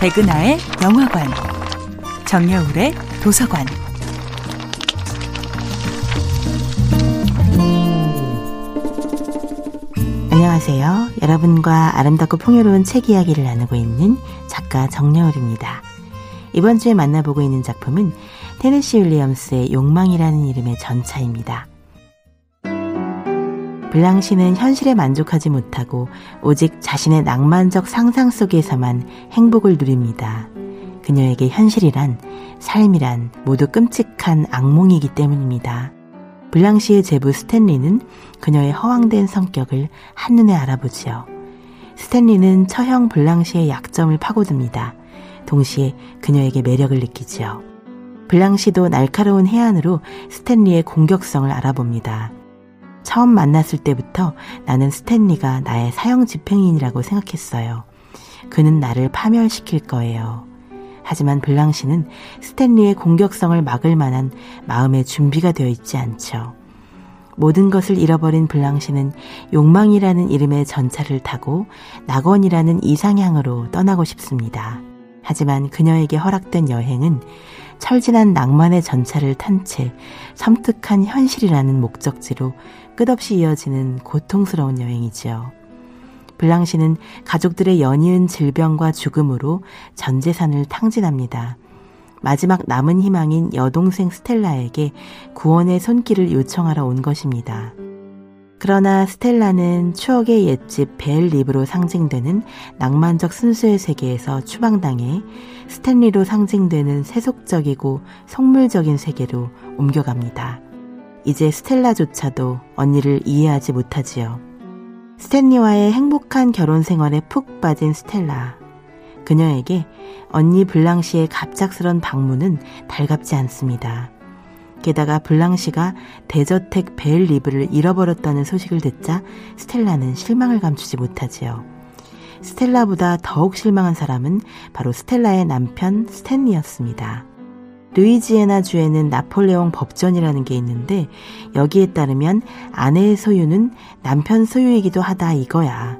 백은하의 영화관, 정여울의 도서관. 안녕하세요. 여러분과 아름답고 풍요로운 책 이야기를 나누고 있는 작가 정여울입니다. 이번 주에 만나보고 있는 작품은 테네시 윌리엄스의 욕망이라는 이름의 전차입니다. 블랑시는 현실에 만족하지 못하고 오직 자신의 낭만적 상상 속에서만 행복을 누립니다. 그녀에게 현실이란 삶이란 모두 끔찍한 악몽이기 때문입니다. 블랑시의 제부 스탠리는 그녀의 허황된 성격을 한눈에 알아보지요. 스탠리는 처형 블랑시의 약점을 파고듭니다. 동시에 그녀에게 매력을 느끼지요. 블랑시도 날카로운 해안으로 스탠리의 공격성을 알아봅니다. 처음 만났을 때부터 나는 스탠리가 나의 사형 집행인이라고 생각했어요. 그는 나를 파멸시킬 거예요. 하지만 블랑시는 스탠리의 공격성을 막을 만한 마음의 준비가 되어 있지 않죠. 모든 것을 잃어버린 블랑시는 욕망이라는 이름의 전차를 타고 낙원이라는 이상향으로 떠나고 싶습니다. 하지만 그녀에게 허락된 여행은 철진한 낭만의 전차를 탄 채 섬뜩한 현실이라는 목적지로 끝없이 이어지는 고통스러운 여행이지요. 블랑시는 가족들의 연이은 질병과 죽음으로 전 재산을 탕진합니다. 마지막 남은 희망인 여동생 스텔라에게 구원의 손길을 요청하러 온 것입니다. 그러나 스텔라는 추억의 옛집 벨립으로 상징되는 낭만적 순수의 세계에서 추방당해 스탠리로 상징되는 세속적이고 속물적인 세계로 옮겨갑니다. 이제 스텔라조차도 언니를 이해하지 못하지요. 스탠리와의 행복한 결혼 생활에 푹 빠진 스텔라. 그녀에게 언니 블랑시의 갑작스런 방문은 달갑지 않습니다. 게다가 블랑시가 대저택 벨 리브를 잃어버렸다는 소식을 듣자 스텔라는 실망을 감추지 못하지요. 스텔라보다 더욱 실망한 사람은 바로 스텔라의 남편 스탠리였습니다. 루이지애나 주에는 나폴레옹 법전이라는 게 있는데 여기에 따르면 아내의 소유는 남편 소유이기도 하다 이거야.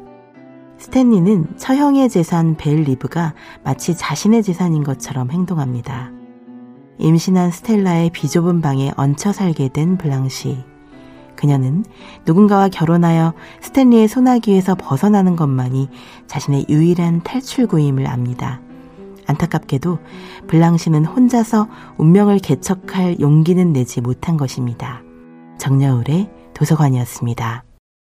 스탠리는 처형의 재산 벨 리브가 마치 자신의 재산인 것처럼 행동합니다. 임신한 스텔라의 비좁은 방에 얹혀 살게 된 블랑시. 그녀는 누군가와 결혼하여 스탠리의 소나기에서 벗어나는 것만이 자신의 유일한 탈출구임을 압니다. 안타깝게도 블랑시는 혼자서 운명을 개척할 용기는 내지 못한 것입니다. 정여울의 도서관이었습니다.